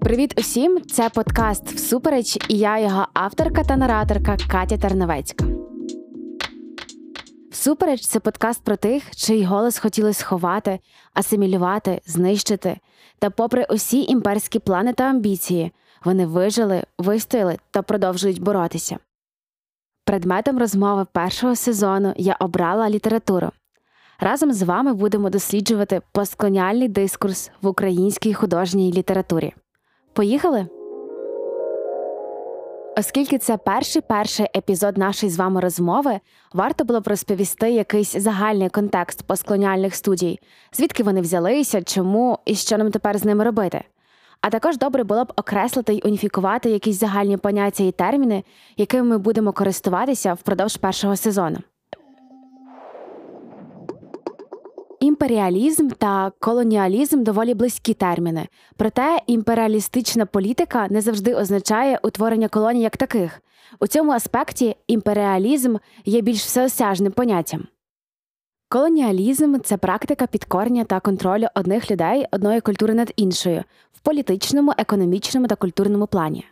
Привіт усім! Це подкаст Всупереч і я його авторка та нараторка Катя Терновецька. Всупереч це подкаст про тих, чий голос хотіли сховати, асимілювати, знищити. Та, попри усі імперські плани та амбіції, вони вижили, вистояли та продовжують боротися. Предметом розмови першого сезону я обрала літературу. Разом з вами будемо досліджувати постколоніальний дискурс в українській художній літературі. Поїхали? Оскільки це перший перший епізод нашої з вами розмови, варто було б розповісти якийсь загальний контекст постколоніальних студій, звідки вони взялися, чому і що нам тепер з ними робити. А також добре було б окреслити й уніфікувати якісь загальні поняття і терміни, якими ми будемо користуватися впродовж першого сезону. Імперіалізм та колоніалізм доволі близькі терміни, проте імперіалістична політика не завжди означає утворення колоній як таких. У цьому аспекті імперіалізм є більш всеосяжним поняттям. Колоніалізм це практика підкорення та контролю одних людей одної культури над іншою в політичному, економічному та культурному плані.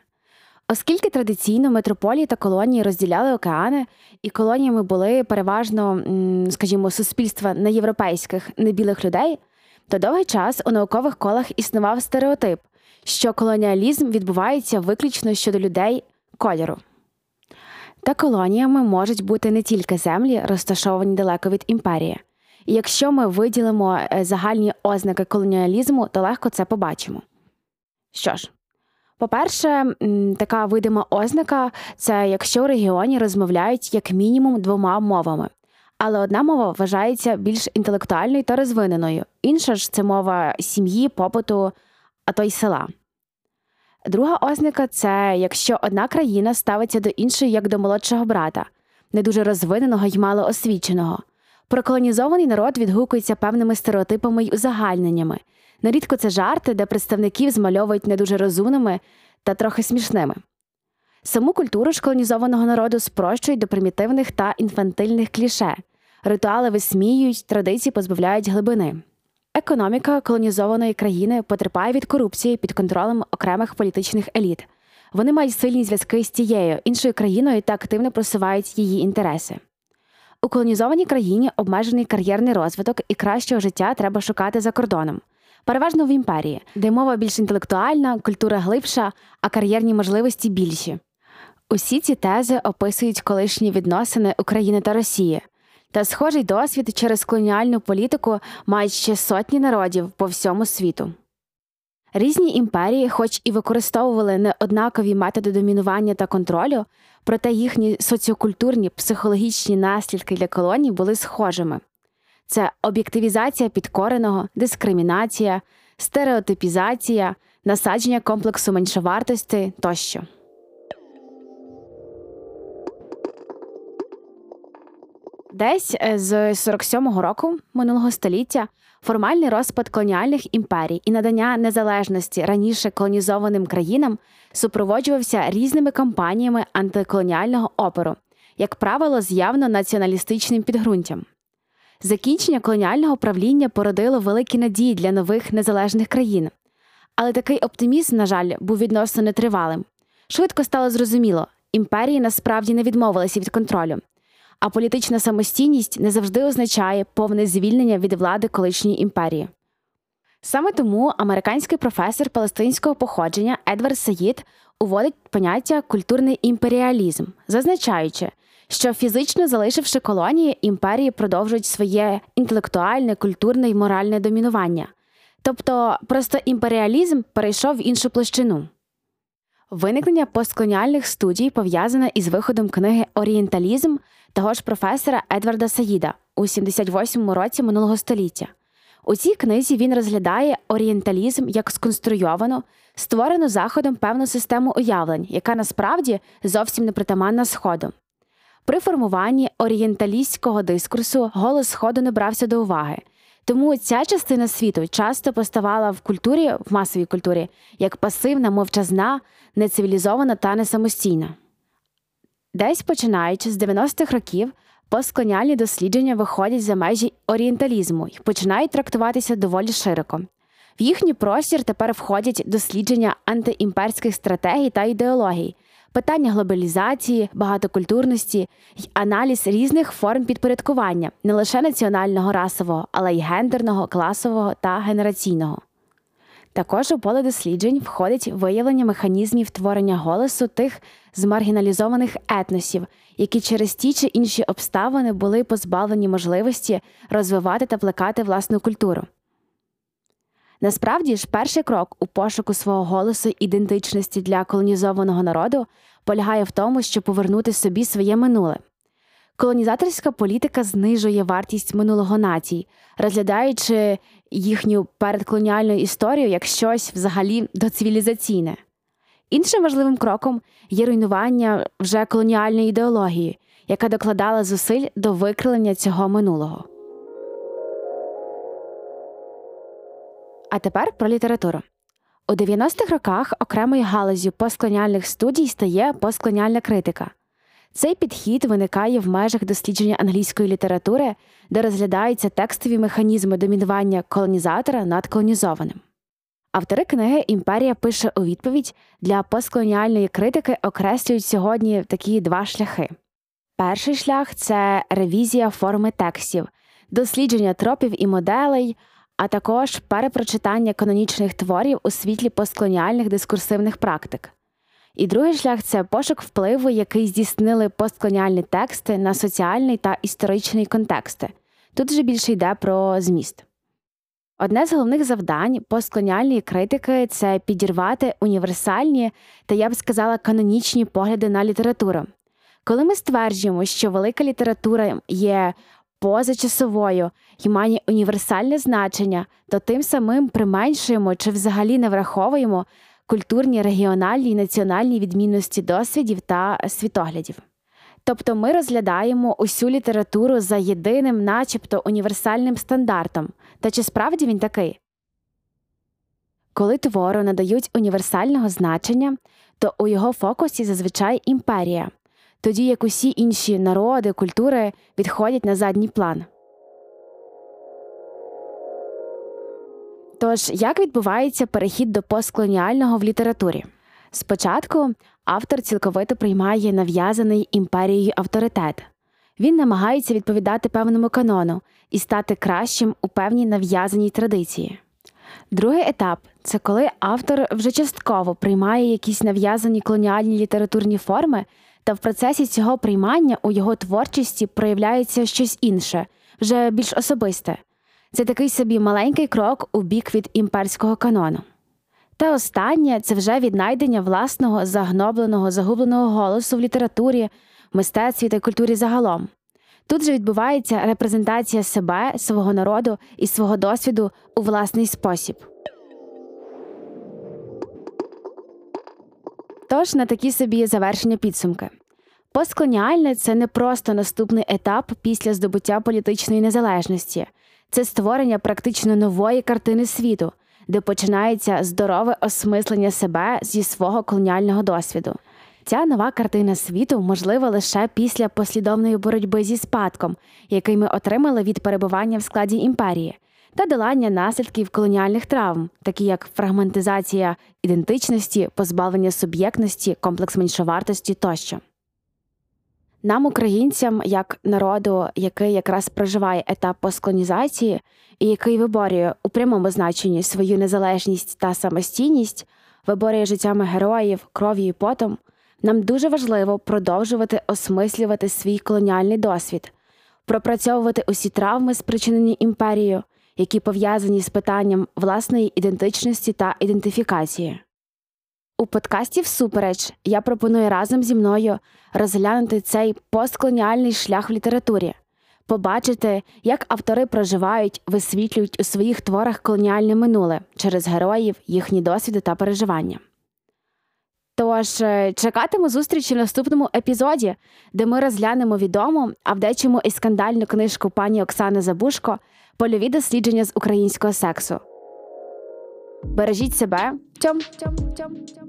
Оскільки традиційно метрополії та колонії розділяли океани, і колоніями були переважно, скажімо, суспільства неєвропейських небілих людей, то довгий час у наукових колах існував стереотип, що колоніалізм відбувається виключно щодо людей кольору. Та колоніями можуть бути не тільки землі, розташовані далеко від імперії. І якщо ми виділимо е, загальні ознаки колоніалізму, то легко це побачимо. Що ж, по-перше, така видима ознака це якщо у регіоні розмовляють як мінімум двома мовами. Але одна мова вважається більш інтелектуальною та розвиненою, інша ж це мова сім'ї, побуту, а то й села. Друга ознака це якщо одна країна ставиться до іншої як до молодшого брата, не дуже розвиненого й малоосвіченого. Проколонізований народ відгукується певними стереотипами й узагальненнями, Нерідко це жарти, де представників змальовують не дуже розумними та трохи смішними. Саму культуру ж колонізованого народу спрощують до примітивних та інфантильних кліше, ритуали висміюють, традиції позбавляють глибини. Економіка колонізованої країни потерпає від корупції під контролем окремих політичних еліт. Вони мають сильні зв'язки з тією іншою країною та активно просувають її інтереси. У колонізованій країні обмежений кар'єрний розвиток і кращого життя треба шукати за кордоном переважно в імперії, де мова більш інтелектуальна, культура глибша, а кар'єрні можливості більші. Усі ці тези описують колишні відносини України та Росії. Та схожий досвід через колоніальну політику мають ще сотні народів по всьому світу. Різні імперії, хоч і використовували неоднакові методи домінування та контролю, проте їхні соціокультурні психологічні наслідки для колоній були схожими це об'єктивізація підкореного, дискримінація, стереотипізація, насадження комплексу меншовартості тощо. Десь е, з 47-го року минулого століття формальний розпад колоніальних імперій і надання незалежності раніше колонізованим країнам супроводжувався різними кампаніями антиколоніального опору, як правило, з явно націоналістичним підґрунтям. Закінчення колоніального правління породило великі надії для нових незалежних країн. Але такий оптимізм, на жаль, був відносно нетривалим. Швидко стало зрозуміло, імперії насправді не відмовилися від контролю, а політична самостійність не завжди означає повне звільнення від влади колишньої імперії. Саме тому американський професор палестинського походження Едвард Саїд уводить поняття культурний імперіалізм, зазначаючи, що фізично залишивши колонії, імперії продовжують своє інтелектуальне, культурне і моральне домінування. Тобто просто імперіалізм перейшов в іншу площину. Виникнення постколоніальних студій пов'язане із виходом книги Орієнталізм того ж професора Едварда Саїда у 78-му році минулого століття. У цій книзі він розглядає орієнталізм як сконструйовану, створену заходом певну систему уявлень, яка насправді зовсім не притаманна Сходу. При формуванні орієнталістського дискурсу голос Сходу не брався до уваги. Тому ця частина світу часто поставала в культурі, в масовій культурі, як пасивна, мовчазна, нецивілізована та несамостійна. Десь починаючи з 90-х років, постколоніальні дослідження виходять за межі орієнталізму і починають трактуватися доволі широко В їхній простір тепер входять дослідження антиімперських стратегій та ідеологій, питання глобалізації, багатокультурності й аналіз різних форм підпорядкування не лише національного расового, але й гендерного, класового та генераційного. Також у поле досліджень входить виявлення механізмів творення голосу тих змаргіналізованих етносів, які через ті чи інші обставини були позбавлені можливості розвивати та плекати власну культуру. Насправді ж, перший крок у пошуку свого голосу ідентичності для колонізованого народу полягає в тому, щоб повернути собі своє минуле. Колонізаторська політика знижує вартість минулого націй, розглядаючи їхню передколоніальну історію як щось взагалі доцивілізаційне. Іншим важливим кроком є руйнування вже колоніальної ідеології, яка докладала зусиль до викрилення цього минулого. А тепер про літературу. У 90-х роках окремою галузю постколоніальних студій стає постколоніальна критика. Цей підхід виникає в межах дослідження англійської літератури, де розглядаються текстові механізми домінування колонізатора над колонізованим. Автори книги Імперія пише у відповідь для постколоніальної критики окреслюють сьогодні такі два шляхи. Перший шлях це ревізія форми текстів, дослідження тропів і моделей, а також перепрочитання канонічних творів у світлі постколоніальних дискурсивних практик. І другий шлях це пошук впливу, який здійснили постколоніальні тексти на соціальний та історичний контексти. Тут вже більше йде про зміст. Одне з головних завдань постколоніальної критики це підірвати універсальні та я б сказала канонічні погляди на літературу. Коли ми стверджуємо, що велика література є позачасовою і має універсальне значення, то тим самим применшуємо чи взагалі не враховуємо культурні, регіональні і національні відмінності досвідів та світоглядів. Тобто ми розглядаємо усю літературу за єдиним, начебто універсальним стандартом. Та чи справді він такий? Коли твору надають універсального значення, то у його фокусі зазвичай імперія, тоді як усі інші народи, культури відходять на задній план. Тож, як відбувається перехід до постколоніального в літературі? Спочатку автор цілковито приймає нав'язаний імперією авторитет. Він намагається відповідати певному канону і стати кращим у певній нав'язаній традиції. Другий етап це коли автор вже частково приймає якісь нав'язані колоніальні літературні форми, та в процесі цього приймання у його творчості проявляється щось інше, вже більш особисте. Це такий собі маленький крок у бік від імперського канону. Та останнє це вже віднайдення власного загнобленого, загубленого голосу в літературі, мистецтві та культурі загалом. Тут же відбувається репрезентація себе, свого народу і свого досвіду у власний спосіб. Тож на такі собі завершення підсумки. Постколоніальне – це не просто наступний етап після здобуття політичної незалежності, це створення практично нової картини світу, де починається здорове осмислення себе зі свого колоніального досвіду. Ця нова картина світу можлива лише після послідовної боротьби зі спадком, який ми отримали від перебування в складі імперії, та долання наслідків колоніальних травм, такі як фрагментизація ідентичності, позбавлення суб'єктності, комплекс меншовартості тощо. Нам, українцям, як народу, який якраз проживає етап постколонізації і який виборює у прямому значенні свою незалежність та самостійність, виборює життями героїв, кров'ю і потом, нам дуже важливо продовжувати осмислювати свій колоніальний досвід, пропрацьовувати усі травми, спричинені імперією, які пов'язані з питанням власної ідентичності та ідентифікації. У подкасті Всупереч я пропоную разом зі мною розглянути цей постколоніальний шлях в літературі, побачити, як автори проживають, висвітлюють у своїх творах колоніальне минуле через героїв, їхні досвіди та переживання. Тож е, чекатиму зустрічі в наступному епізоді, де ми розглянемо відому, а в дечому і скандальну книжку пані Оксани Забушко Польові дослідження з українського сексу. Бережіть себе. Тьом, тьом, тьом, тьом.